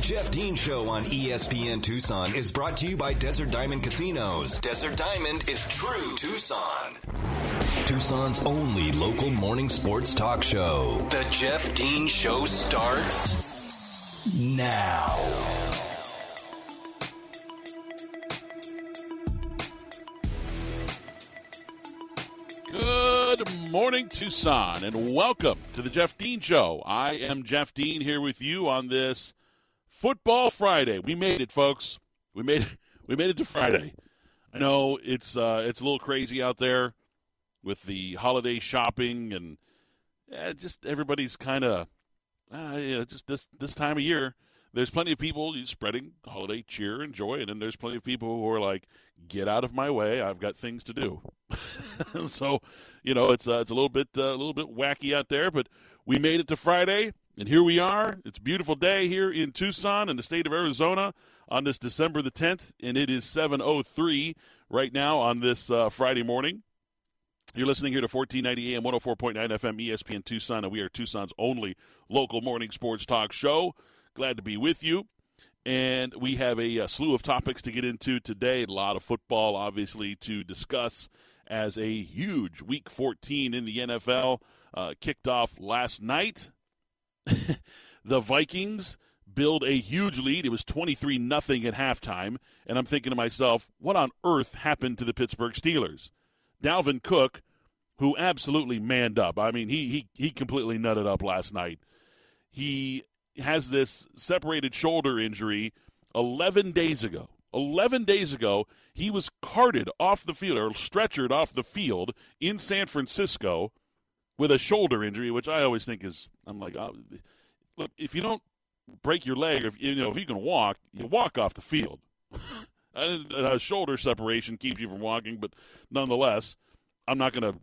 Jeff Dean Show on ESPN Tucson is brought to you by Desert Diamond Casinos. Desert Diamond is true Tucson. Tucson's only local morning sports talk show. The Jeff Dean Show starts now. Good morning, Tucson, and welcome to the Jeff Dean Show. I am Jeff Dean here with you on this Football Friday. We made it, folks. We made it. We made it to Friday. I know it's uh, it's a little crazy out there with the holiday shopping and yeah, just everybody's kind of uh, know, just this this time of year. There's plenty of people spreading holiday cheer and joy, and then there's plenty of people who are like, "Get out of my way! I've got things to do." so, you know, it's uh, it's a little bit uh, a little bit wacky out there, but we made it to Friday, and here we are. It's a beautiful day here in Tucson, in the state of Arizona, on this December the 10th, and it is 7:03 right now on this uh, Friday morning. You're listening here to 1490 AM, 104.9 FM, ESPN Tucson, and we are Tucson's only local morning sports talk show. Glad to be with you. And we have a, a, slew of topics to get into today. A lot of football, obviously, to discuss as a huge Week 14 in the NFL uh, kicked off last night. the Vikings build a huge lead. It was 23 nothing at halftime. And I'm thinking to myself, what on earth happened to the Pittsburgh Steelers? Dalvin Cook, who absolutely manned up. I mean, he, he, he completely nutted up last night. He has this separated shoulder injury 11 days ago. 11 days ago, he was carted off the field or stretchered off the field in San Francisco with a shoulder injury, which I always think is, I'm like, oh, look, if you don't break your leg, if you know if you can walk, you walk off the field. a shoulder separation keeps you from walking, but nonetheless, I'm not going to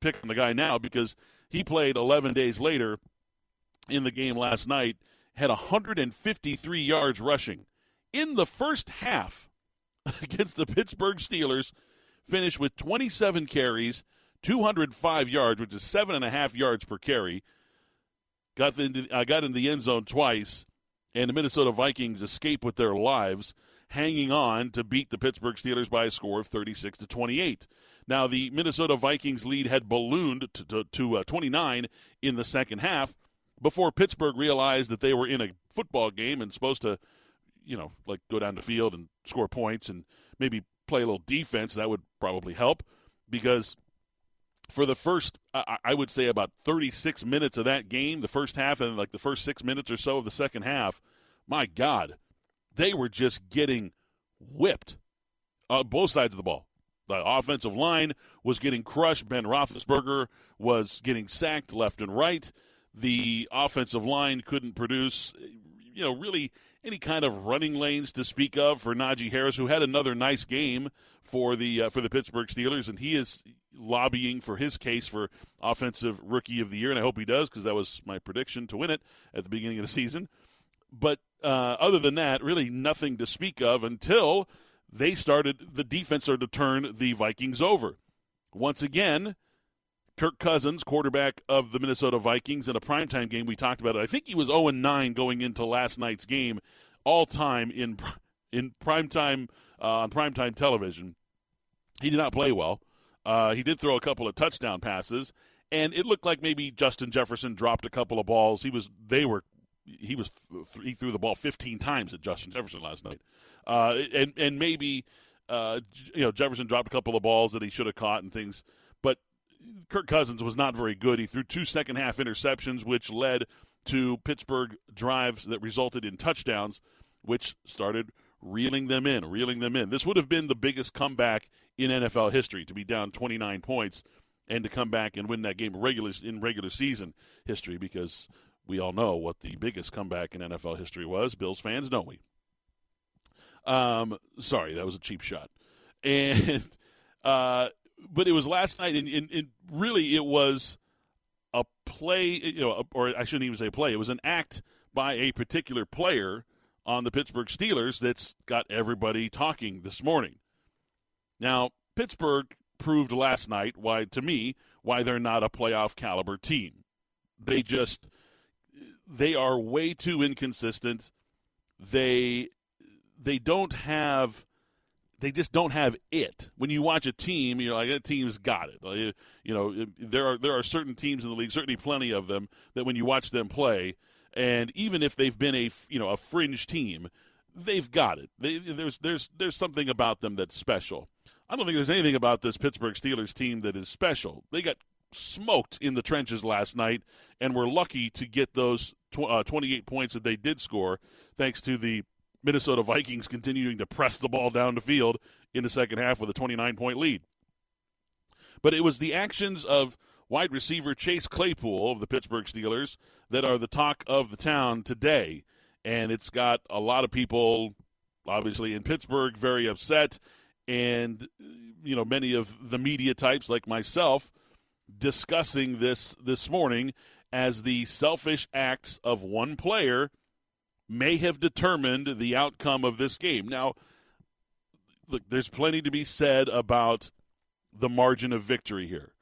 pick on the guy now because he played 11 days later in the game last night, had 153 yards rushing. In the first half against the Pittsburgh Steelers, finished with 27 carries, 205 yards, which is seven and a half yards per carry. Got into, uh, got in the end zone twice, and the Minnesota Vikings escape with their lives, hanging on to beat the Pittsburgh Steelers by a score of 36 to 28. Now, the Minnesota Vikings lead had ballooned to, to, to uh, 29 in the second half before Pittsburgh realized that they were in a football game and supposed to, you know, like go down the field and score points and maybe play a little defense. That would probably help because for the first, I would say about 36 minutes of that game, the first half, and like the first six minutes or so of the second half, my God, they were just getting whipped on both sides of the ball. The offensive line was getting crushed. Ben Roethlisberger was getting sacked left and right. The offensive line couldn't produce, you know, really any kind of running lanes to speak of for Najee Harris, who had another nice game for the uh, for the Pittsburgh Steelers, and he is lobbying for his case for offensive rookie of the year, and I hope he does because that was my prediction to win it at the beginning of the season. But uh, other than that, really nothing to speak of until they started. The defense started to turn the Vikings over. Once again, Kirk Cousins, quarterback of the Minnesota Vikings, in a primetime game. We talked about it. I think he was 0 9 going into last night's game, all time in in primetime uh, on primetime television. He did not play well. Uh, he did throw a couple of touchdown passes, and it looked like maybe Justin Jefferson dropped a couple of balls. He was they were he was he threw the ball 15 times at Justin Jefferson last night, uh, and and maybe uh, you know Jefferson dropped a couple of balls that he should have caught and things. Kirk Cousins was not very good. He threw two second half interceptions, which led to Pittsburgh drives that resulted in touchdowns, which started reeling them in, reeling them in. This would have been the biggest comeback in NFL history to be down 29 points and to come back and win that game regular in regular season history because we all know what the biggest comeback in NFL history was. Bills fans, don't we? Um, sorry, that was a cheap shot. And uh, but it was last night, and, and, and, really it was a play, you know, or I shouldn't even say play. It was an act by a particular player on the Pittsburgh Steelers that's got everybody talking this morning. Now, Pittsburgh proved last night why, to me, why they're not a playoff caliber team. They just they are way too inconsistent. they they don't have they just don't have it. When you watch a team, you're like that team's got it. You know, there are there are certain teams in the league, certainly plenty of them, that when you watch them play, and even if they've been a you know a fringe team, they've got it. They, there's there's there's something about them that's special. I don't think there's anything about this Pittsburgh Steelers team that is special. They got smoked in the trenches last night, and were lucky to get those tw- uh, 28 points that they did score, thanks to the Minnesota Vikings continuing to press the ball down the field in the second half with a 29 point lead. But it was the actions of wide receiver Chase Claypool of the Pittsburgh Steelers that are the talk of the town today. And it's got a lot of people, obviously, in Pittsburgh very upset. And, you know, many of the media types like myself discussing this this morning as the selfish acts of one player may have determined the outcome of this game. Now, look, there's plenty to be said about the margin of victory here.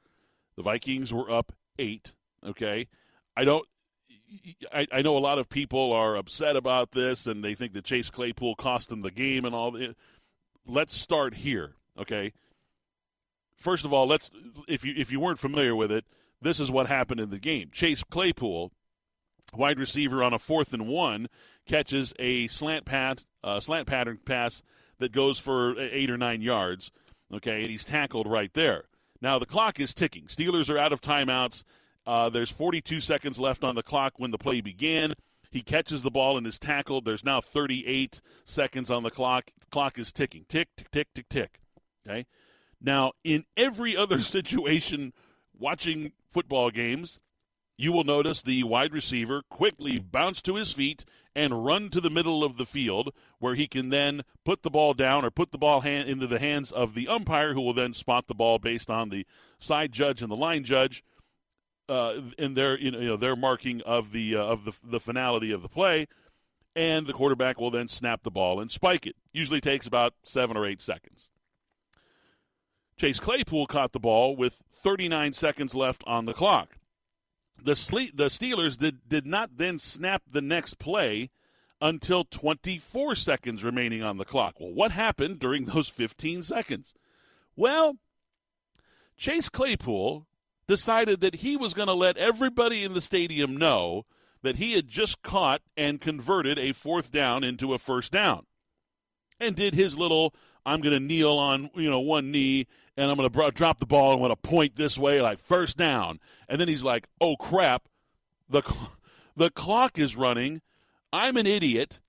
The Vikings were up eight. Okay, I don't. I, I know a lot of people are upset about this, and they think that Chase Claypool cost them the game and all. Let's start here. Okay. First of all, let's if you if you weren't familiar with it, this is what happened in the game. Chase Claypool wide receiver on a fourth and one catches a slant pass, uh, slant pattern pass that goes for eight or nine yards. Okay, and he's tackled right there. Now the clock is ticking. Steelers are out of timeouts. Uh, there's 42 seconds left on the clock when the play began. He catches the ball and is tackled. There's now 38 seconds on the clock. The clock is ticking. Tick, tick, tick, tick, tick. Okay. Now, in every other situation watching football games, you will notice the wide receiver quickly bounce to his feet and run to the middle of the field where he can then put the ball down or put the ball hand into the hands of the umpire who will then spot the ball based on the side judge and the line judge uh, in their you know their marking of the uh, of the, the finality of the play. And the quarterback will then snap the ball and spike it. Usually takes about 7 or 8 seconds. Chase Claypool caught the ball with 39 seconds left on the clock the Sle- the Steelers did did not then snap the next play until 24 seconds remaining on the clock. Well, what happened during those 15 seconds? Well, Chase Claypool decided that he was going to let everybody in the stadium know that he had just caught and converted a fourth down into a first down. And did his little I'm going to kneel on, you know, one knee and I'm going to drop the ball and going to point this way like first down. And then he's like, "Oh crap. The cl- the clock is running. I'm an idiot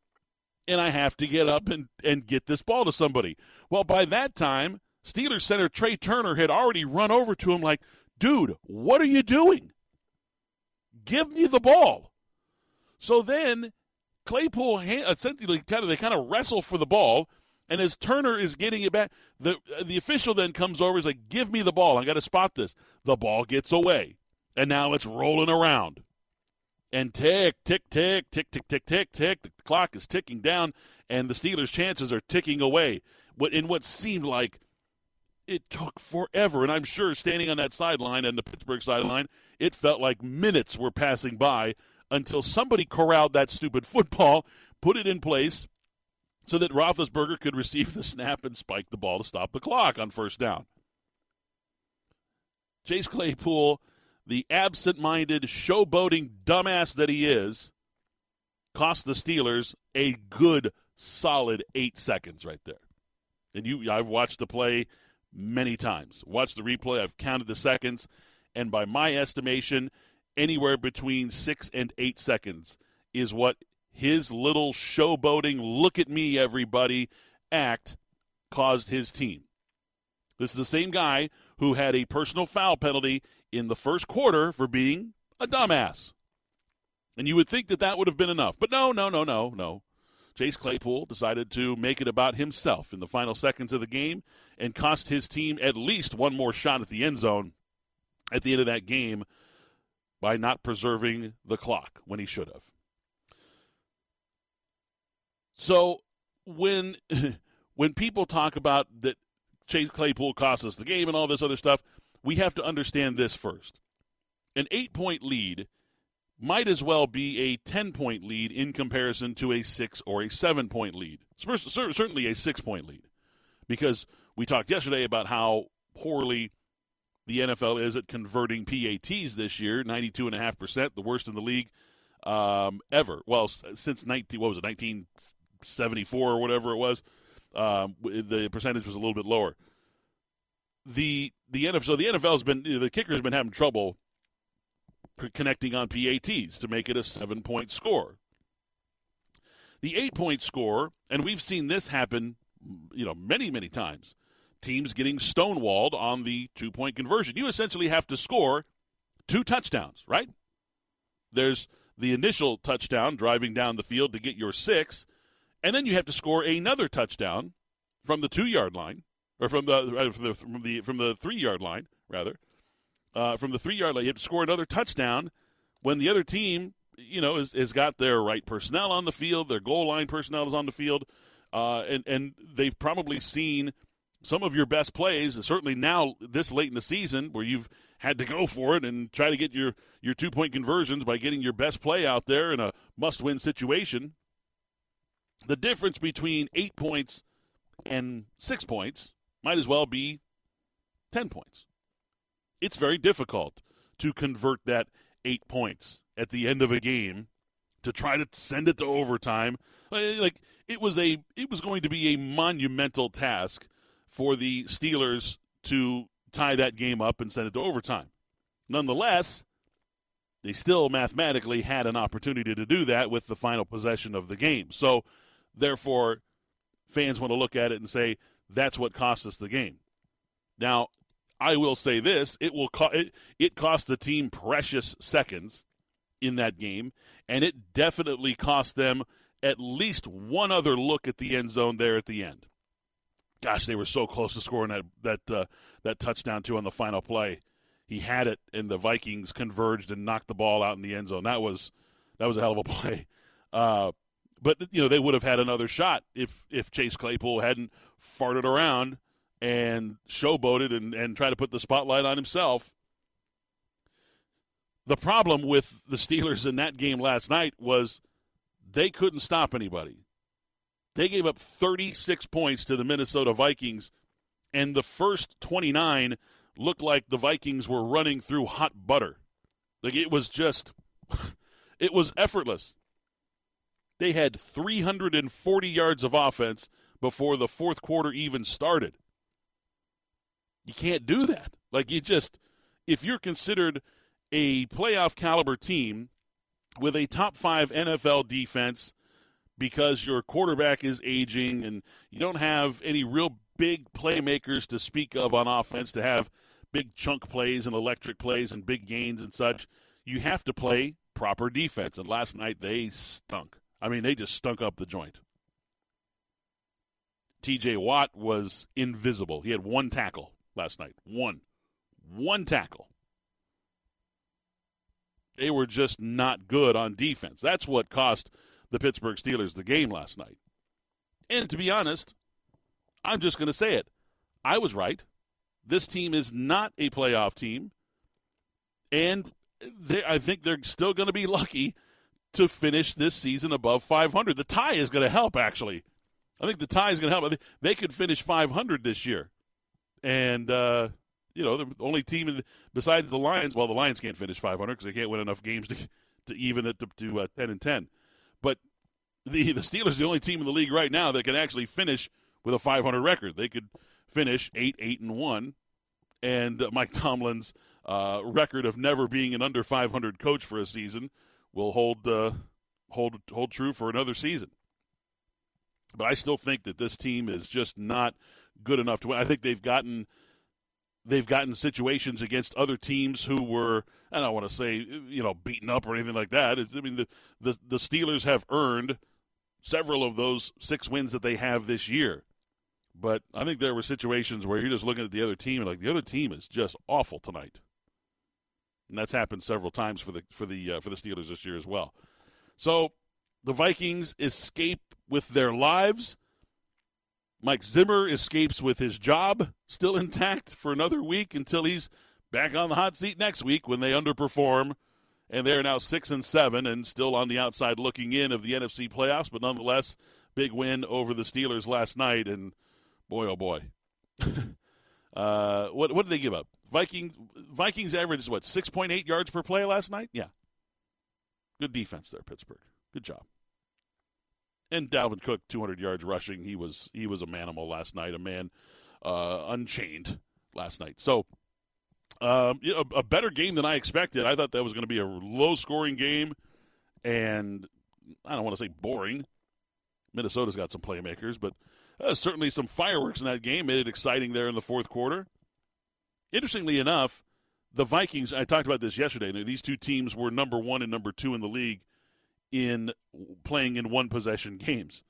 and I have to get up and and get this ball to somebody." Well, by that time, Steelers center Trai Turner had already run over to him like, "Dude, what are you doing? Give me the ball." So then Claypool essentially kind of they kind of wrestle for the ball. And as Turner is getting it back, the the official then comes over. He's like, "Give me the ball. I got to spot this." The ball gets away, and now it's rolling around. And tick, tick, tick, tick, tick, tick, tick, tick. The clock is ticking down, and the Steelers' chances are ticking away. What in what seemed like it took forever, and I'm sure standing on that sideline and the Pittsburgh sideline, it felt like minutes were passing by until somebody corralled that stupid football, put it in place, so that Roethlisberger could receive the snap and spike the ball to stop the clock on first down. Chase Claypool, the absent minded, showboating dumbass that he is, cost the Steelers a good, solid eight seconds right there. And you, I've watched the play many times. Watched the replay. I've counted the seconds, and by my estimation, anywhere between six and eight seconds is what his little showboating, look at me, everybody act caused his team. This is the same guy who had a personal foul penalty in the first quarter for being a dumbass. And you would think that that would have been enough. But no, no, no, no, no. Chase Claypool decided to make it about himself in the final seconds of the game and cost his team at least one more shot at the end zone at the end of that game by not preserving the clock when he should have. So when when people talk about that Chase Claypool cost us the game and all this other stuff, we have to understand this first. An eight point lead might as well be a 10 point lead in comparison to a 6 or a 7 point lead. Certainly a 6 point lead. Because we talked yesterday about how poorly the NFL is at converting PATs this year 92.5%, the worst in the league um, ever. Well, since 19, what was it, 1974 or whatever it was, um, the percentage was a little bit lower. The the NFL so the NFL's been the kicker's been having trouble connecting on PATs to make it a seven point score. The eight point score, and we've seen this happen, you know, many many times. Teams getting stonewalled on the two point conversion. You essentially have to score two touchdowns, right? There's the initial touchdown driving down the field to get your six, and then you have to score another touchdown from the two yard line, or from the, uh, from the from the from the three yard line rather, uh, from the three yard line. You have to score another touchdown when the other team, you know, has, has got their right personnel on the field, their goal line personnel is on the field, uh, and and they've probably seen some of your best plays. Certainly now, this late in the season, where you've had to go for it and try to get your your two point conversions by getting your best play out there in a must win situation. The difference between eight points and six points might as well be 10 points. It's very difficult to convert that eight points at the end of a game to try to send it to overtime. Like it was a it was going to be a monumental task for the Steelers to tie that game up and send it to overtime. Nonetheless, they still mathematically had an opportunity to do that with the final possession of the game. So, therefore, fans want to look at it and say that's what cost us the game. Now, I will say this: it will co- it, it cost the team precious seconds in that game, and it definitely cost them at least one other look at the end zone there at the end. Gosh, they were so close to scoring that that uh, that touchdown too on the final play. He had it, and the Vikings converged and knocked the ball out in the end zone. That was that was a hell of a play. Uh, but you know they would have had another shot if if Chase Claypool hadn't farted around and showboated and, and tried to put the spotlight on himself. The problem with the Steelers in that game last night was they couldn't stop anybody. They gave up 36 points to the Minnesota Vikings, and the first 29 looked like the Vikings were running through hot butter. Like it was just, it was effortless. They had 340 yards of offense before the fourth quarter even started. You can't do that. Like, you just, if you're considered a playoff caliber team with a top five NFL defense because your quarterback is aging and you don't have any real big playmakers to speak of on offense to have big chunk plays and electric plays and big gains and such, you have to play proper defense. And last night they stunk. I mean, they just stunk up the joint. TJ Watt was invisible. He had one tackle last night. One. One tackle. They were just not good on defense. That's what cost the Pittsburgh Steelers the game last night. And to be honest, I'm just going to say it. I was right. This team is not a playoff team. And they, I think they're still going to be lucky to finish this season above 500. The tie is going to help, actually. I think the tie is going to help. They could finish 500 this year. And, uh, you know, the only team the, besides the Lions, well, the Lions can't finish 500 because they can't win enough games to, to even it to, to uh, 10 and 10. But the, the Steelers are the only team in the league right now that can actually finish with a 500 record. They could finish 8 8 and 1. And uh, Mike Tomlin's uh, record of never being an under 500 coach for a season will hold uh, hold hold true for another season. But I still think that this team is just not good enough to win. I think they've gotten they've gotten situations against other teams who were I don't want to say you know beaten up or anything like that. It's, I mean the, the the Steelers have earned several of those six wins that they have this year. But I think there were situations where you're just looking at the other team and like the other team is just awful tonight and that's happened several times for the for the uh, for the Steelers this year as well. So the Vikings escape with their lives. Mike Zimmer escapes with his job still intact for another week until he's back on the hot seat next week when they underperform and they're now six and seven, and still on the outside looking in of the NFC playoffs. But nonetheless, big win over the Steelers last night, and boy, oh boy, uh, what what did they give up? Vikings Vikings averaged what six point eight yards per play last night. Yeah, good defense there, Pittsburgh. Good job. And Dalvin Cook, 200 yards rushing. He was he was a manimal last night, a man uh, unchained last night. So um, you know, a better game than I expected. I thought that was going to be a low scoring game, and I don't want to say boring. Minnesota's got some playmakers, but uh, certainly some fireworks in that game made it exciting there in the fourth quarter. Interestingly enough, the Vikings, I talked about this yesterday, these two teams were number one and number two in the league in playing in one possession games.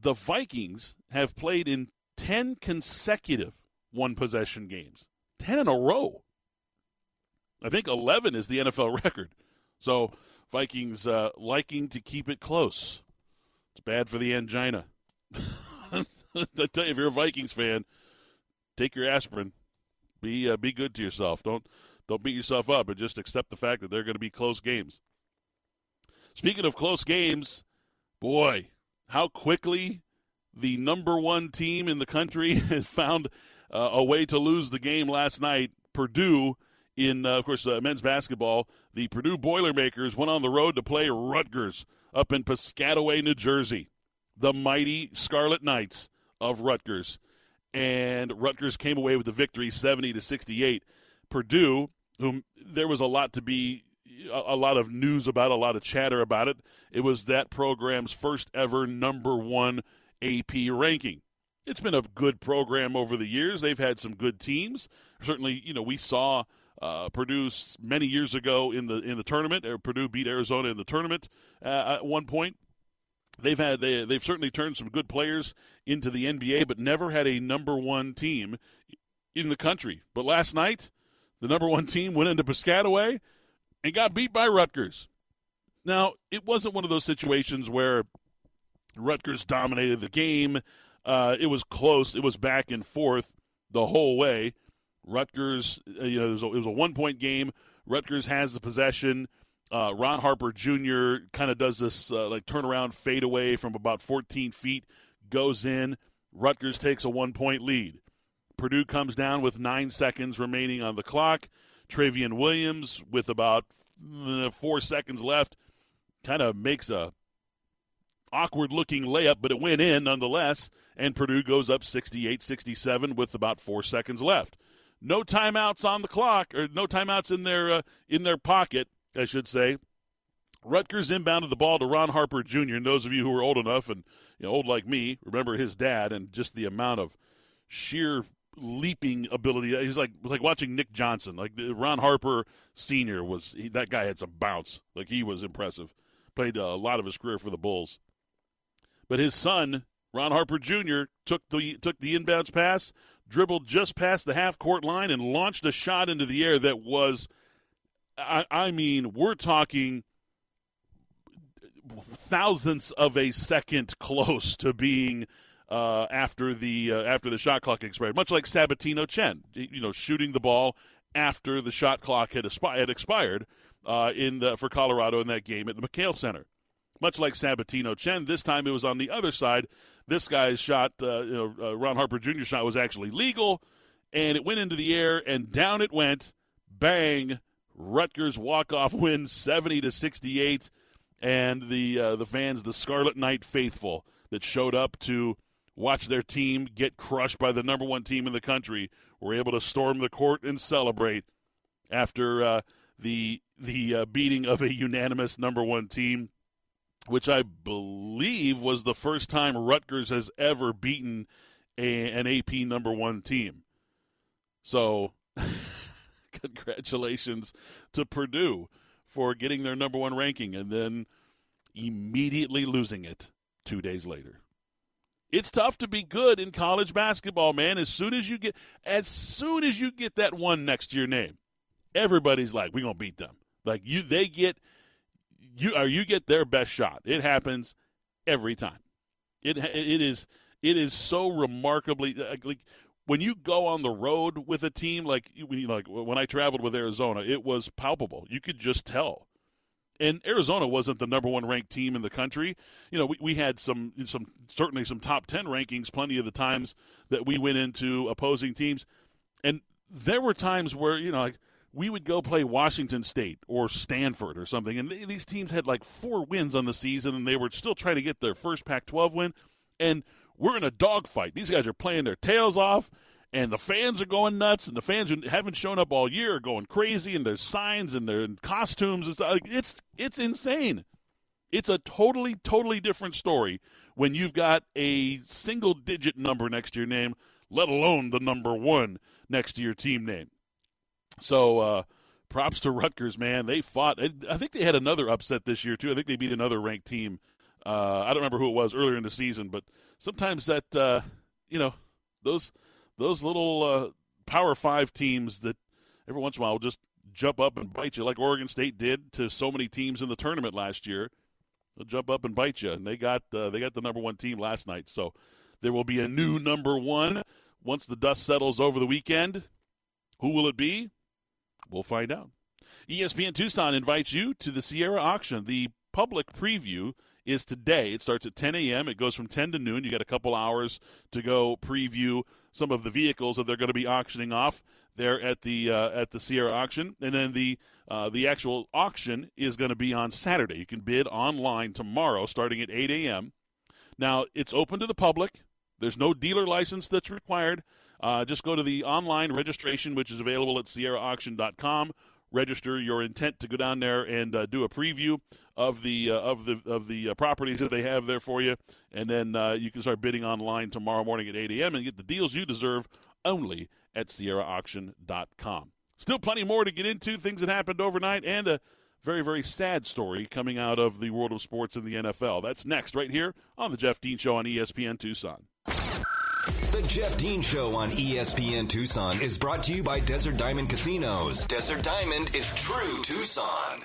The Vikings have played in 10 consecutive one possession games, 10 in a row. I think 11 is the NFL record. So, Vikings uh, liking to keep it close. It's bad for the angina. I tell you, if you're a Vikings fan, take your aspirin. Be uh, be good to yourself. Don't don't beat yourself up, and just accept the fact that they're going to be close games. Speaking of close games, boy, how quickly the number one team in the country has found uh, a way to lose the game last night. Purdue, in uh, of course uh, men's basketball, the Purdue Boilermakers went on the road to play Rutgers up in Piscataway, New Jersey. The mighty Scarlet Knights of Rutgers, and Rutgers came away with the victory, seventy to sixty-eight. Purdue, whom there was a lot to be a, lot of news about, a lot of chatter about it. It was that program's first ever number one AP ranking. It's been a good program over the years. They've had some good teams. Certainly, you know, we saw uh, Purdue many years ago in the in the tournament. Uh, Purdue beat Arizona in the tournament uh, at one point. They've had they, they've certainly turned some good players into the NBA, but never had a number one team in the country. But last night, the number one team went into Piscataway and got beat by Rutgers. Now, it wasn't one of those situations where Rutgers dominated the game. Uh, it was close. It was back and forth the whole way. Rutgers, uh, you know, it was, a, it was a one point game. Rutgers has the possession. Uh, Ron Harper Jr. kind of does this uh, like turnaround fade away from about 14 feet, goes in. Rutgers takes a one point lead. Purdue comes down with nine seconds remaining on the clock. Trevion Williams, with about uh, four seconds left, kind of makes a awkward looking layup, but it went in nonetheless, and Purdue goes up 68 67 with about four seconds left. No timeouts on the clock, or no timeouts in their uh, in their pocket, I should say. Rutgers inbounded the ball to Ron Harper Jr. And those of you who are old enough and you know, old like me remember his dad and just the amount of sheer leaping ability. He's like was like watching Nick Johnson. Like Ron Harper Sr. was he, that guy had some bounce. Like he was impressive. Played a lot of his career for the Bulls. But his son, Ron Harper Jr., took the took the inbounds pass, dribbled just past the half court line, and launched a shot into the air that was, I, I mean, we're talking thousandths of a second close to being uh, after the uh, after the shot clock expired, much like Sabatino Chen, you know, shooting the ball after the shot clock had, had expired uh, in the, for Colorado in that game at the McKale Center much like Sabatino Chen. This time it was on the other side. This guy's shot, uh, you know, uh, Ron Harper Jr. shot was actually legal, and it went into the air and down it went. Bang! Rutgers walk off win, seventy to sixty eight, and the uh, the fans, the Scarlet Knight faithful that showed up to watch their team get crushed by the number one team in the country, were able to storm the court and celebrate after uh, the the uh, beating of a unanimous number one team which I believe was the first time Rutgers has ever beaten a, an AP number one team. So, congratulations to Purdue for getting their number one ranking and then immediately losing it two days later. It's tough to be good in college basketball, man. As soon as you get as soon as you get that one next to your name, everybody's like, "We're gonna beat them." Like you, they get you or you get their best shot. It happens every time. It it is it is so remarkably uh, like when you go on the road with a team like like when I traveled with Arizona, it was palpable. You could just tell. And Arizona wasn't the number one ranked team in the country. You know, we, we had some some certainly some top ten rankings plenty of the times that we went into opposing teams, and there were times where you know like we would go play Washington State or Stanford or something, and these teams had like four wins on the season, and they were still trying to get their first Pac-12 win, and we're in a dogfight. These guys are playing their tails off, and the fans are going nuts, and the fans who haven't shown up all year are going crazy, and there's signs and their costumes and stuff. It's it's insane. It's a totally totally different story when you've got a single digit number next to your name, let alone the number one next to your team name. So. uh props to Rutgers, man. They fought. I think they had another upset this year too. I think they beat another ranked team. Uh, I don't remember who it was earlier in the season, but sometimes that uh, you know those those little uh, Power Five teams that every once in a while will just jump up and bite you, like Oregon State did to so many teams in the tournament last year. They'll jump up and bite you, and they got uh, they got the number one team last night. So there will be a new number one once the dust settles over the weekend. Who will it be? We'll find out. ESPN Tucson invites you to the Sierra auction, the public preview is today. It starts at 10 a.m. It goes from 10 to noon. You got a couple hours to go preview some of the vehicles that they're going to be auctioning off there at the uh, at the Sierra auction, and then the uh, the actual auction is going to be on Saturday. You can bid online tomorrow, starting at 8 a.m. Now it's open to the public. There's no dealer license that's required. Uh, just go to the online registration, which is available at SierraAuction.com register your intent to go down there and uh, do a preview of the uh, of the of the uh, properties that they have there for you, and then uh, you can start bidding online tomorrow morning at 8 a.m. and get the deals you deserve only at SierraAuction.com. Still plenty more to get into, things that happened overnight, and a very, very sad story coming out of the world of sports in the NFL. That's next, right here on The Jeff Dean Show on ESPN Tucson. The Jeff Dean Show on ESPN Tucson is brought to you by Desert Diamond Casinos. Desert Diamond is true Tucson.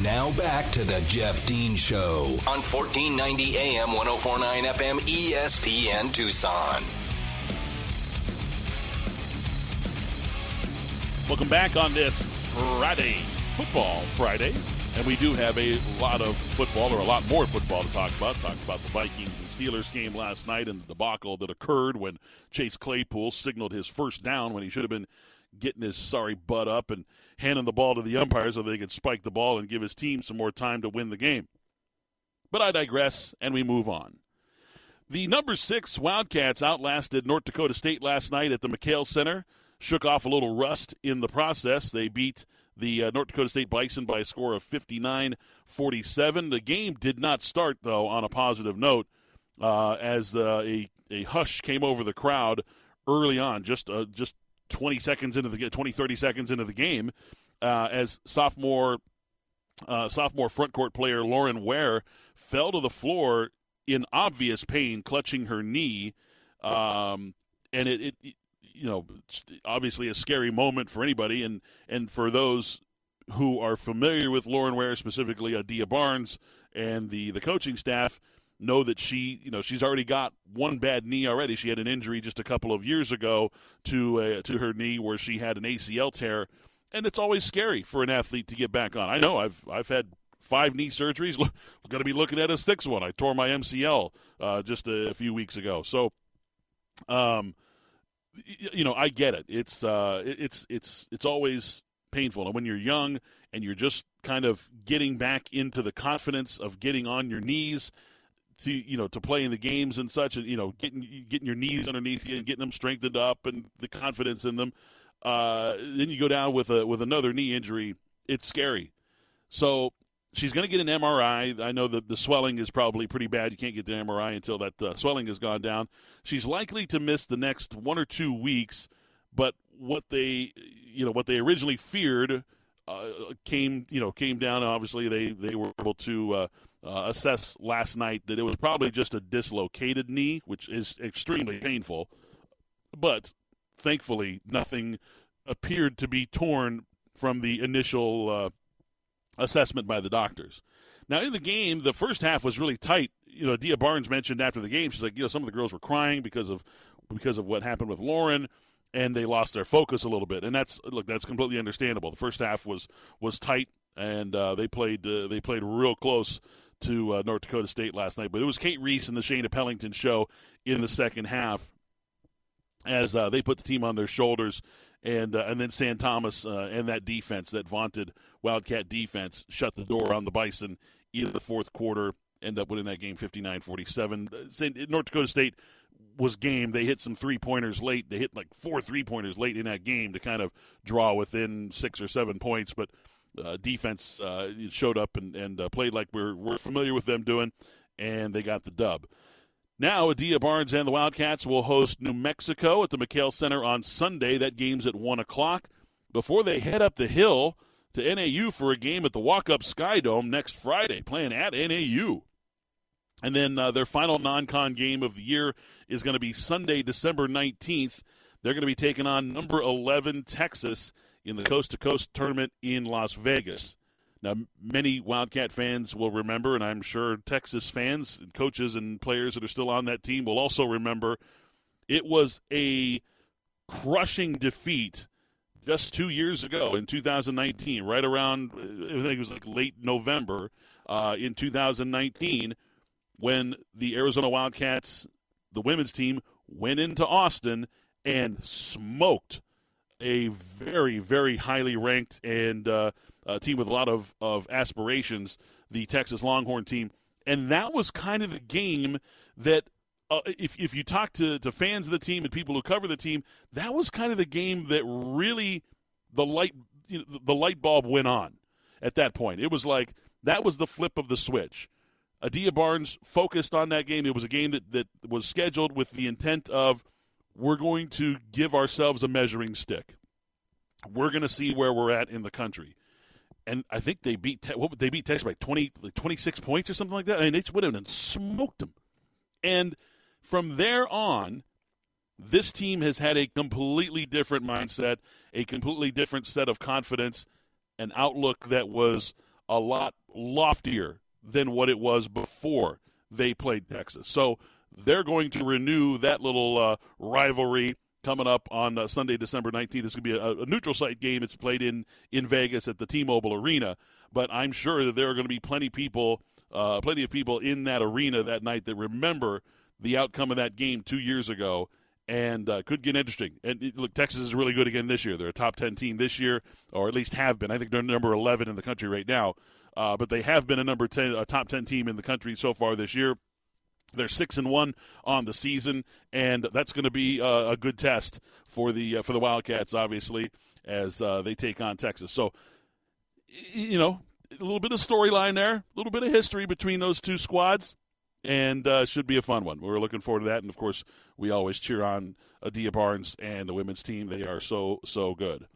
Now back to the Jeff Dean Show on 1490 AM 1049 FM ESPN Tucson. Welcome back on this Friday, Football Friday. And we do have a lot of football, or a lot more football to talk about. Talk about the Vikings and Steelers game last night and the debacle that occurred when Chase Claypool signaled his first down when he should have been getting his sorry butt up and handing the ball to the umpires so they could spike the ball and give his team some more time to win the game. But I digress, and we move on. The number six Wildcats outlasted North Dakota State last night at the McKale Center, shook off a little rust in the process. They beat the uh, North Dakota State Bison by a score of 59 47. The game did not start, though, on a positive note, uh, as uh, a, a hush came over the crowd early on, just uh, just 20 seconds into the 20 30 seconds into the game, uh, as sophomore uh, sophomore front court player Lauren Ware fell to the floor in obvious pain, clutching her knee. Um, and it, it, you know, obviously a scary moment for anybody, and and for those who are familiar with Lauren Ware, specifically Adia Barnes and the the coaching staff, know that she, you know, she's already got one bad knee already. She had an injury just a couple of years ago to uh, to her knee where she had an ACL tear, and it's always scary for an athlete to get back on. I know I've I've had five knee surgeries. Going to be looking at a sixth one. I tore my MCL uh, just a, a, few weeks ago. So, um, you know, I get it. It's uh, it's it's it's always painful, and when you're young and you're just kind of getting back into the confidence of getting on your knees to you know to play in the games and such, and you know getting getting your knees underneath you and getting them strengthened up and the confidence in them. Uh, then you go down with a with another knee injury. It's scary. So she's going to get an MRI. I know that the swelling is probably pretty bad. You can't get the MRI until that uh, swelling has gone down. She's likely to miss the next one or two weeks. But what they, you know, what they originally feared uh, came, you know, came down. Obviously, they they were able to uh, uh assess last night that it was probably just a dislocated knee, which is extremely painful. But thankfully, nothing appeared to be torn from the initial uh, assessment by the doctors. Now, in the game, the first half was really tight. You know, Dia Barnes mentioned after the game, she's like, you know, some of the girls were crying because of because of what happened with Lauren, and they lost their focus a little bit. And that's look, that's completely understandable. The first half was was tight, and uh, they played uh, they played real close to uh, North Dakota State last night. But it was Cate Reese and the Shaina Pellington show in the second half as uh, they put the team on their shoulders. And, uh, and then Sam Thomas uh, and that defense, that vaunted Wildcat defense, shut the door on the Bison in the fourth quarter. End up winning that game 59 47. North Dakota State was game. They hit some three pointers late. They hit like four three pointers late in that game to kind of draw within six or seven points. But uh, defense uh, showed up and, and uh, played like we're, we're familiar with them doing, and they got the dub. Now, Adia Barnes and the Wildcats will host New Mexico at the McKale Center on Sunday. That game's at 1 o'clock. Before they head up the hill to NAU for a game at the Walkup Skydome next Friday, playing at NAU. And then uh, their final non con game of the year is going to be Sunday, December 19th. They're going to be taking on number 11 Texas in the Coast to Coast tournament in Las Vegas. Now, many Wildcat fans will remember, and I'm sure Texas fans, and coaches, and players that are still on that team will also remember, it was a crushing defeat just two years ago in 2019, right around, I think it was like late November uh, in 2019, when the Arizona Wildcats, the women's team, went into Austin and smoked a very, very highly ranked and uh, a team with a lot of, of aspirations, the Texas Longhorn team. And that was kind of the game that, uh, if, if you talk to, to fans of the team and people who cover the team, that was kind of the game that really the light, you know, the light bulb went on at that point. It was like that was the flip of the switch. Adia Barnes focused on that game. It was a game that, that was scheduled with the intent of we're going to give ourselves a measuring stick. We're going to see where we're at in the country. And I think they beat what they beat Texas by 20, like 26 points or something like that. I mean, they went in and smoked them. And from there on, this team has had a completely different mindset, a completely different set of confidence, an outlook that was a lot loftier than what it was before they played Texas. So they're going to renew that little uh, rivalry coming up on uh, Sunday, December 19th. This is going to be a, a, neutral site game. It's played in, in Vegas at the T-Mobile Arena, but I'm sure that there are going to be plenty people, uh, plenty of people in that arena that night that remember the outcome of that game two years ago and uh, could get interesting. And look, Texas is really good again this year. They're a top 10 team this year, or at least have been. I think they're number 11 in the country right now, uh, but they have been a number 10, a top 10 team in the country so far this year. They're six and one on the season, and that's going to be uh, a good test for the uh, for the Wildcats, obviously, as uh, they take on Texas. So, you know, a little bit of storyline there, a little bit of history between those two squads, and uh, should be a fun one. We're looking forward to that, and of course, we always cheer on Adia Barnes and the women's team. They are so so good.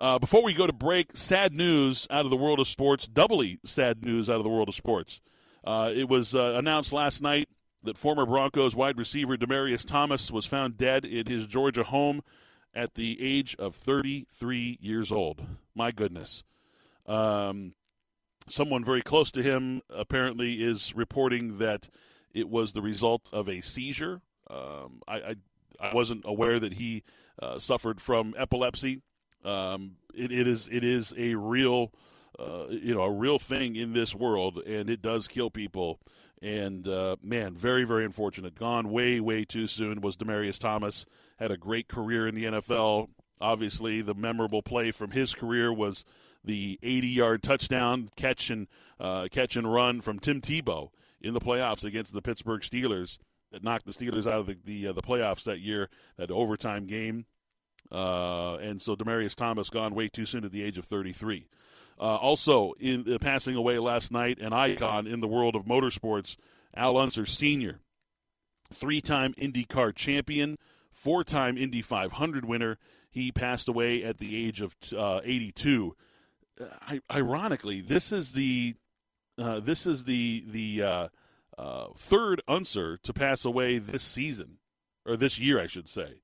Uh, before we go to break, sad news out of the world of sports. Doubly sad news out of the world of sports. Uh, it was uh, announced last night that former Broncos wide receiver Demaryius Thomas was found dead in his Georgia home at the age of 33 years old. My goodness. Um, someone very close to him apparently is reporting that it was the result of a seizure. Um, I, I, I, wasn't aware that he uh, suffered from epilepsy. Um, it, it is it is a real uh, you know, a real thing in this world, and it does kill people. And uh, man, very, very unfortunate. Gone way, way too soon was Demaryius Thomas. Had a great career in the NFL. Obviously, the memorable play from his career was the 80-yard touchdown catch and uh, catch and run from Tim Tebow in the playoffs against the Pittsburgh Steelers that knocked the Steelers out of the the, uh, the playoffs that year. That overtime game. Uh, and so Demaryius Thomas gone way too soon at the age of 33. Uh, also, in uh, passing away last night, an icon in the world of motorsports, Al Unser Sr., three-time IndyCar champion, four-time Indy 500 winner. He passed away at the age of uh, 82. Uh, ironically, this is the uh, this is the the uh, third Unser to pass away this season or this year, I should say.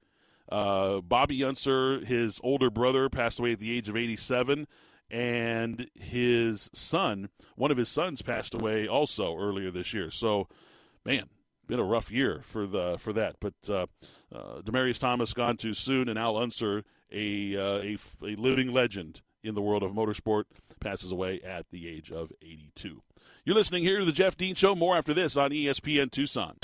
Bobby Unser, his older brother, passed away at the age of 87 and his son, one of his sons, passed away also earlier this year. So, man, been a rough year for the for that. But uh, uh, Demaryius Thomas gone too soon, and Al Unser, a, uh, a a living legend in the world of motorsport, passes away at the age of 82. You're listening here to the Jeff Dean Show. More after this on ESPN Tucson.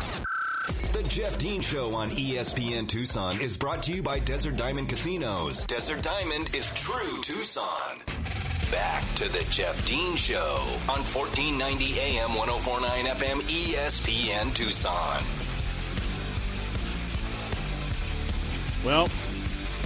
The Jeff Dean Show on ESPN Tucson is brought to you by Desert Diamond Casinos. Desert Diamond is true Tucson. Back to the Jeff Dean Show on 1490 AM 1049 FM ESPN Tucson. Well,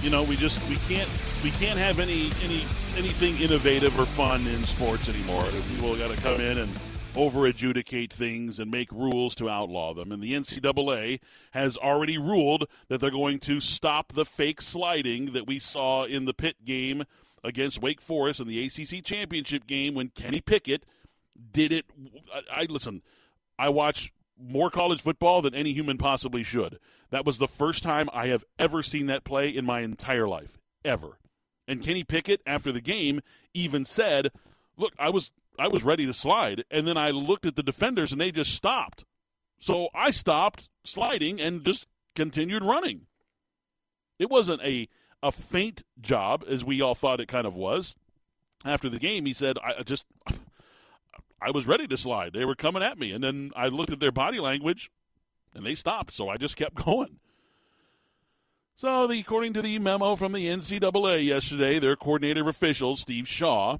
you know, we just we can't we can't have any any anything innovative or fun in sports anymore. People got to come in and over adjudicate things and make rules to outlaw them. And the NCAA has already ruled that they're going to stop the fake sliding that we saw in the Pitt game against Wake Forest in the ACC championship game when Kenny Pickett did it. I, I listen. I watch more college football than any human possibly should. That was the first time I have ever seen that play in my entire life, ever. And Kenny Pickett, after the game, even said, "Look, I was I was ready to slide, and then I looked at the defenders, and they just stopped. So I stopped sliding and just continued running. It wasn't a a feint job as we all thought it kind of was. After the game, he said, "I just." I was ready to slide. They were coming at me, and then I looked at their body language, and they stopped. So I just kept going. So, the, according to the memo from the NCAA yesterday, their coordinator official, Steve Shaw,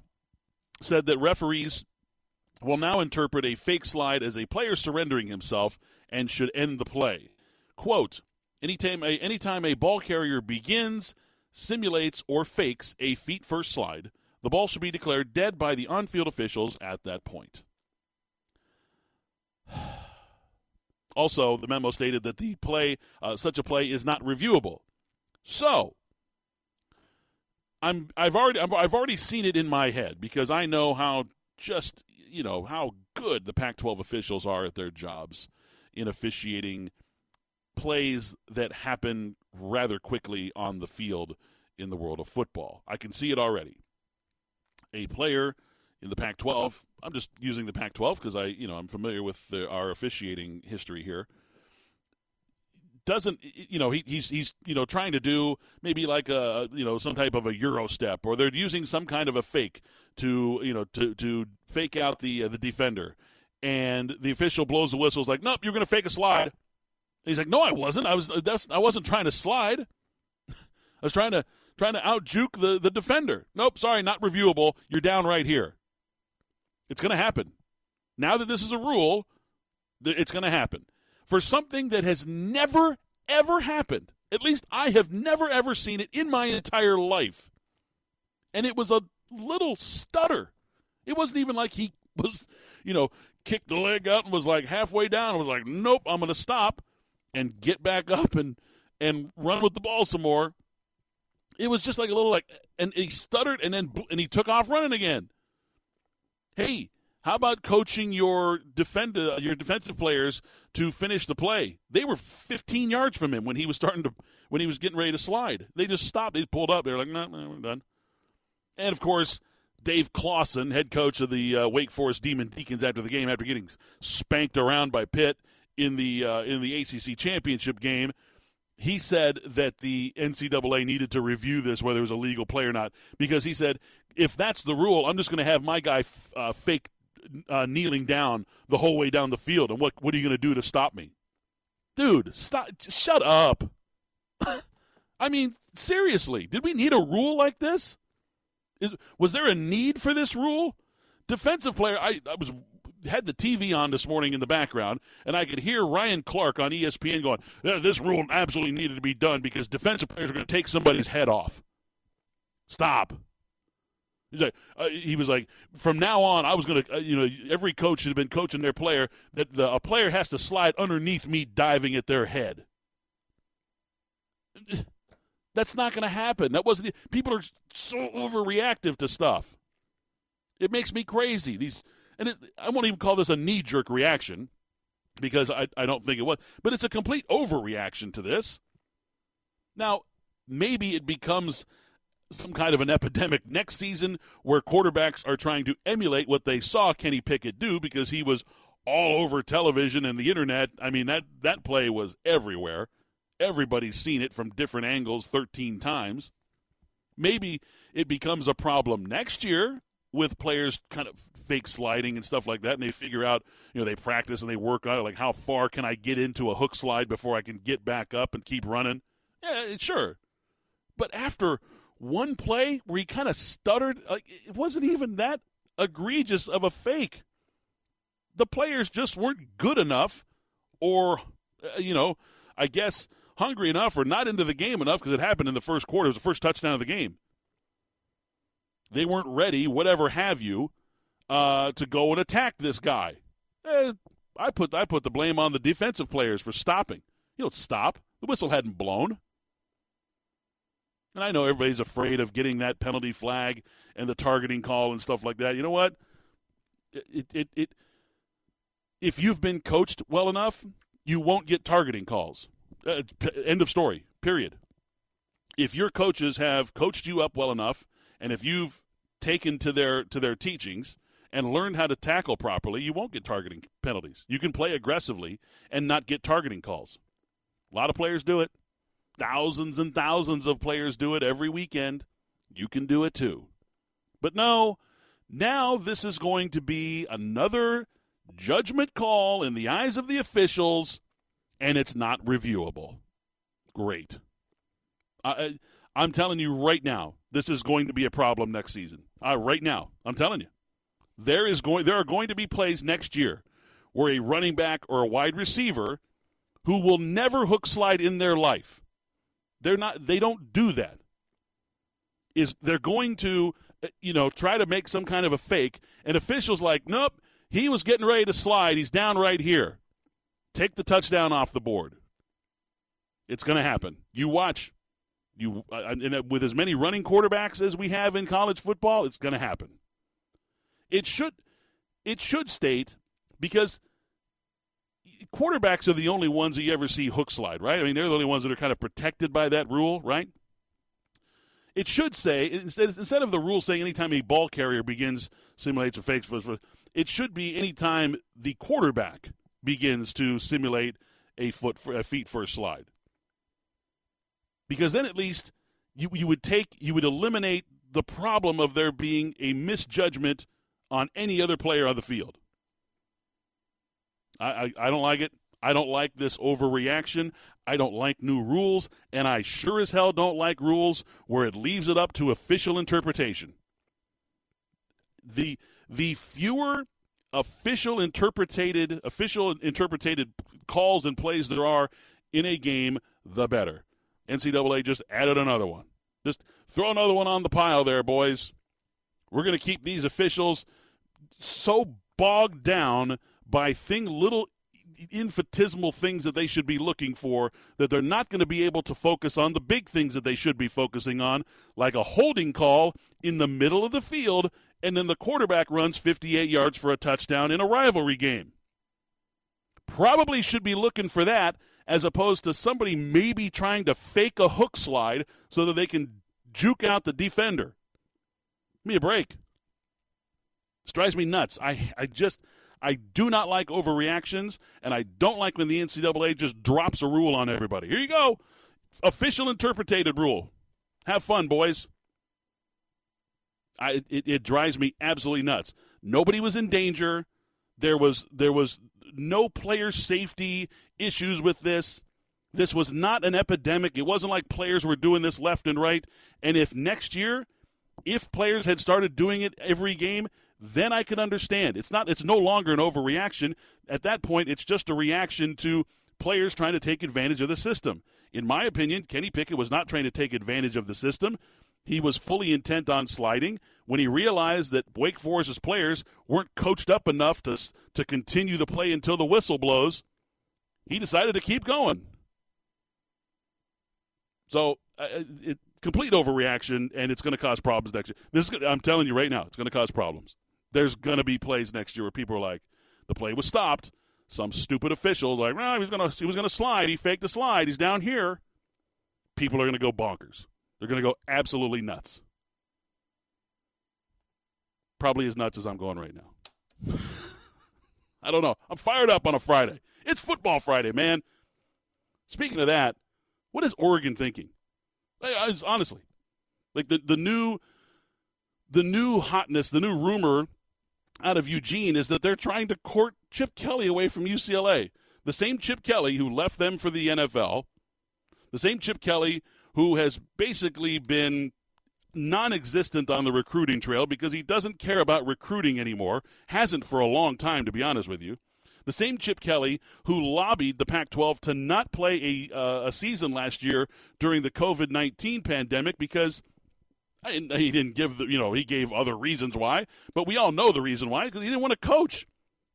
said that referees will now interpret a fake slide as a player surrendering himself and should end the play. Quote, anytime a, anytime a ball carrier begins, simulates, or fakes a feet first slide, the ball should be declared dead by the on field officials at that point. Also, the memo stated that the play, uh, such a play, is not reviewable. So, I'm I've already I've already seen it in my head because I know how just you know how good the Pac-12 officials are at their jobs in officiating plays that happen rather quickly on the field in the world of football. I can see it already. A player in the Pac-12, I'm just using the Pac-12 because I, you know, I'm familiar with the, our officiating history here doesn't you know he, he's he's you know trying to do maybe like a you know some type of a euro step or they're using some kind of a fake to you know to to fake out the uh, the defender and the official blows the whistle is like nope you're going to fake a slide he's like no I wasn't I was that's I wasn't trying to slide I was trying to trying to out juke the the defender nope sorry not reviewable you're down right here it's going to happen now that this is a rule it's going to happen for something that has never, ever happened. At least I have never, ever seen it in my entire life. And it was a little stutter. It wasn't even like he was, you know, kicked the leg out and was like halfway down and was like, nope, I'm going to stop and get back up and, and run with the ball some more. It was just like a little like, and he stuttered and then, and he took off running again. Hey, how about coaching your defend uh, your defensive players to finish the play? They were 15 yards from him when he was starting to when he was getting ready to slide. They just stopped. They pulled up. They're like, "No, nah, nah, we're done." And of course, Dave Clawson, head coach of the uh, Wake Forest Demon Deacons, after the game, after getting spanked around by Pitt in the uh, in the ACC championship game, he said that the NCAA needed to review this whether it was a legal play or not because he said if that's the rule, I'm just going to have my guy f- uh, fake uh, kneeling down the whole way down the field. And what what are you going to do to stop me, dude? Stop! Shut up. I mean, seriously, did we need a rule like this? Is, was there a need for this rule? Defensive player, I, I was had the TV on this morning in the background, and I could hear Ryan Clark on ESPN going, "This rule absolutely needed to be done because defensive players are going to take somebody's head off." Stop. He's like, uh, he was like, from now on, I was going to, uh, you know, every coach should have been coaching their player that the, a player has to slide underneath me diving at their head. That's not going to happen. That wasn't. People are so overreactive to stuff. It makes me crazy. These, and it, I won't even call this a knee jerk reaction because I, I don't think it was, but it's a complete overreaction to this. Now, maybe it becomes some kind of an epidemic next season where quarterbacks are trying to emulate what they saw Kenny Pickett do because he was all over television and the internet. I mean, that, that play was everywhere. Everybody's seen it from different angles 13 times. Maybe it becomes a problem next year with players kind of fake sliding and stuff like that, and they figure out, you know, they practice and they work on it, like how far can I get into a hook slide before I can get back up and keep running? Yeah, sure. But after one play where he kind of stuttered, like it wasn't even that egregious of a fake. The players just weren't good enough, or, uh, you know, I guess hungry enough or not into the game enough because it happened in the first quarter. It was the first touchdown of the game. They weren't ready, whatever have you, uh, to go and attack this guy. Eh, I put I put the blame on the defensive players for stopping. You don't stop. The whistle hadn't blown. And I know everybody's afraid of getting that penalty flag and the targeting call and stuff like that. You know what? It, it, it, if you've been coached well enough, you won't get targeting calls. Uh, end of story. Period. If your coaches have coached you up well enough, and if you've taken to their to their teachings and learn how to tackle properly, you won't get targeting penalties. You can play aggressively and not get targeting calls. A lot of players do it. Thousands and thousands of players do it every weekend. You can do it too. But no, now this is going to be another judgment call in the eyes of the officials, and it's not reviewable. Great. I, I'm telling you right now, this is going to be a problem next season. Uh, right now, I'm telling you, there is going there are going to be plays next year where a running back or a wide receiver who will never hook slide in their life they're not. They don't do that. Is they're going to, uh, you know, try to make some kind of a fake, and officials like, nope, he was getting ready to slide. He's down right here. Take the touchdown off the board. It's going to happen. You watch. You uh, with as many running quarterbacks as we have in college football, it's going to happen. It should. It should state because quarterbacks are the only ones that you ever see hook slide, right? I mean, they're the only ones that are kind of protected by that rule, right? It should say instead of the rule saying anytime a ball carrier begins simulates or fakes, it should be anytime the quarterback begins to simulate a foot a feet first slide. Because then at least you you would take you would eliminate the problem of there being a misjudgment on any other player on the field. I, I, I don't like it. I don't like this overreaction. I don't like new rules, and I sure as hell don't like rules where it leaves it up to official interpretation. The the fewer official interpreted official interpreted calls and plays there are in a game, the better. NCAA just added another one. Just throw another one on the pile there, boys. We're going to keep these officials so bogged down by thing little infinitesimal things that they should be looking for that they're not going to be able to focus on the big things that they should be focusing on like a holding call in the middle of the field and then the quarterback runs 58 yards for a touchdown in a rivalry game. Probably should be looking for that as opposed to somebody maybe trying to fake a hook slide so that they can juke out the defender. Give me a break this drives me nuts i, I just I do not like overreactions, and I don't like when the NCAA just drops a rule on everybody. Here you go. Official interpreted rule. Have fun, boys. I, it, it drives me absolutely nuts. Nobody was in danger. There was there was no player safety issues with this. This was not an epidemic. It wasn't like players were doing this left and right. And if next year, if players had started doing it every game, then I can understand. It's not it's no longer an overreaction. At that point, it's just a reaction to players trying to take advantage of the system. In my opinion, Kenny Pickett was not trying to take advantage of the system. He was fully intent on sliding. When he realized that Wake Forest's players weren't coached up enough to to continue the play until the whistle blows, he decided to keep going. So, uh, it, complete overreaction, and it's going to cause problems next year. This is, I'm telling you right now, it's going to cause problems there's going to be plays next year where people are like, the play was stopped. Some stupid officials like, well, he was going to he was going to slide. He faked the slide. He's down here. People are going to go bonkers. They're going to go absolutely nuts. Probably as nuts as I'm going right now. I don't know. I'm fired up on a Friday. It's football Friday, man. Speaking of that, what is Oregon thinking? I, I, honestly, like the the new the new hotness, the new rumor out of Eugene is that they're trying to court Chip Kelly away from UCLA. The same Chip Kelly who left them for the NFL, the same Chip Kelly who has basically been non existent on the recruiting trail because he doesn't care about recruiting anymore, hasn't for a long time, to be honest with you. The same Chip Kelly who lobbied the Pac 12 to not play a, uh, a season last year during the COVID 19 pandemic because he didn't give the, you know, he gave other reasons why, but we all know the reason why because he didn't want to coach.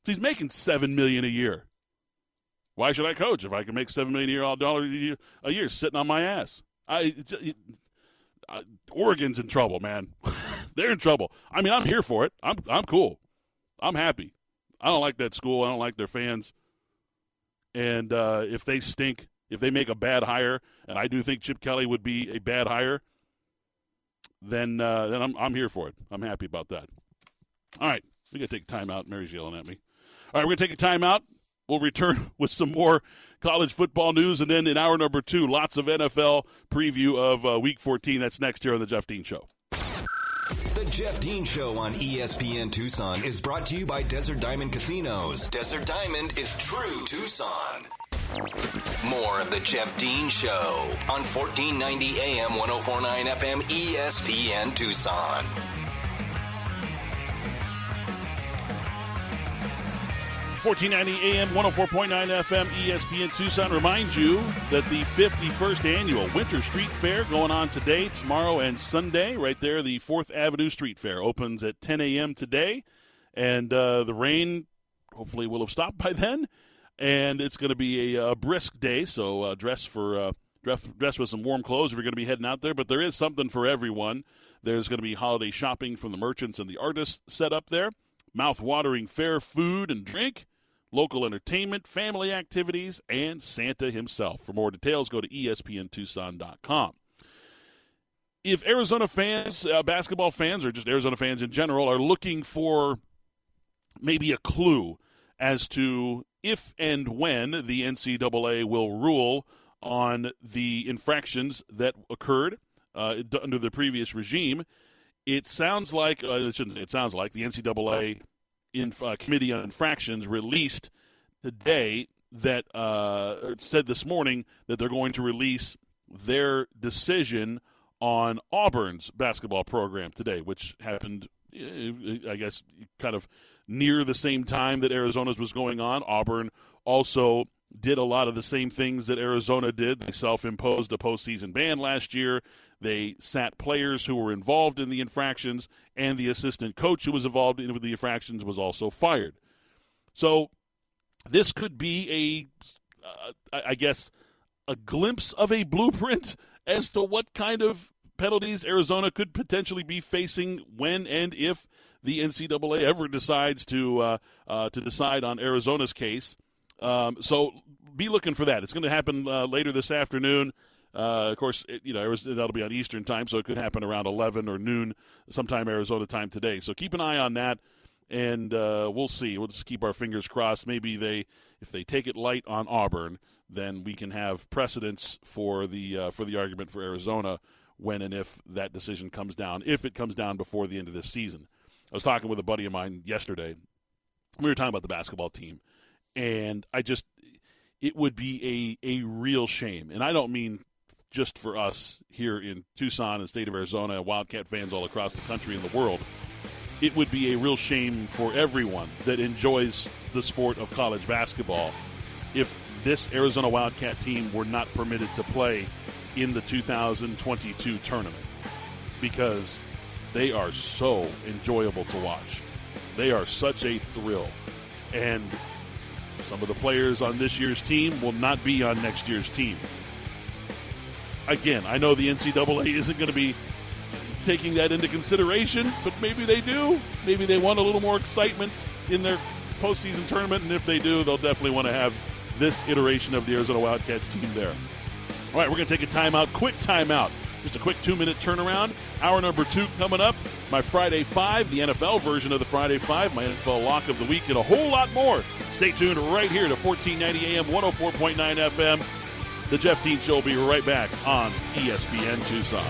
He's making seven million a year. Why should I coach if I can make seven million a year, all dollar a year sitting on my ass? I, uh, Oregon's in trouble, man. They're in trouble. I mean, I'm here for it. I'm I'm cool. I'm happy. I don't like that school. I don't like their fans. And uh, if they stink, if they make a bad hire, and I do think Chip Kelly would be a bad hire, then uh, then I'm I'm here for it. I'm happy about that. All right, we got to take a timeout. Mary's yelling at me. All right, we're gonna take a timeout. We'll return with some more college football news, and then in hour number two, lots of NFL preview of uh, Week 14. That's next here on the Jeff Dean Show. The Jeff Dean Show on ESPN Tucson is brought to you by Desert Diamond Casinos. Desert Diamond is true Tucson. More of the Jeff Dean Show on 1490 AM 1049 FM ESPN Tucson. 1490 AM, 104.9 FM, ESPN Tucson reminds you that the 51st annual Winter Street Fair going on today, tomorrow, and Sunday, right there, the 4th Avenue Street Fair opens at 10 a.m. today. And uh, the rain hopefully will have stopped by then and it's going to be a, a, brisk day. So uh, dress for uh, dress, dress with some warm clothes if you're going to be heading out there. But there is something for everyone. There's going to be holiday shopping from the merchants and the artists set up there. Mouth-watering fair food and drink, local entertainment, family activities, and Santa himself. For more details, go to espntucson.com. If Arizona fans, uh, basketball fans, or just Arizona fans in general, are looking for maybe a clue as to if and when the NCAA will rule on the infractions that occurred uh, under the previous regime. It sounds like uh, it, it, sounds like the NCAA in, uh, Committee on Infractions released today that uh, said this morning that they're going to release their decision on Auburn's basketball program today, which happened, I guess, kind of near the same time that Arizona's was going on. Auburn also did a lot of the same things that Arizona did. They self imposed a postseason ban last year. They sat players who were involved in the infractions, and the assistant coach who was involved in the infractions was also fired. So this could be a, uh, I guess, a glimpse of a blueprint as to what kind of penalties Arizona could potentially be facing when and if the NCAA ever decides to uh, uh, to decide on Arizona's case. Um, so be looking for that. It's going to happen uh, later this afternoon. Uh, of course, it, you know that'll be on Eastern time, so it could happen around 11 or noon, sometime Arizona time today. So keep an eye on that, and uh, we'll see. We'll just keep our fingers crossed. Maybe they, if they take it light on Auburn, then we can have precedence for the uh, for the argument for Arizona when and if that decision comes down, if it comes down before the end of this season. I was talking with a buddy of mine yesterday. We were talking about the basketball team, and I just it would be a a real shame, and I don't mean just for us here in Tucson and state of Arizona, Wildcat fans all across the country and the world. It would be a real shame for everyone that enjoys the sport of college basketball if this Arizona Wildcat team were not permitted to play in the 2022 tournament because they are so enjoyable to watch. They are such a thrill. And some of the players on this year's team will not be on next year's team. Again, I know the NCAA isn't going to be taking that into consideration, but maybe they do. Maybe they want a little more excitement in their postseason tournament, and if they do, they'll definitely want to have this iteration of the Arizona Wildcats team there. All right, we're going to take a timeout, quick timeout. Just a quick two minute turnaround. Hour number two coming up. My Friday Five, the NFL version of the Friday Five, my NFL lock of the week, and a whole lot more. Stay tuned right here to 1490 AM, 104.9 FM. The Jeff Dean Show will be right back on ESPN Tucson.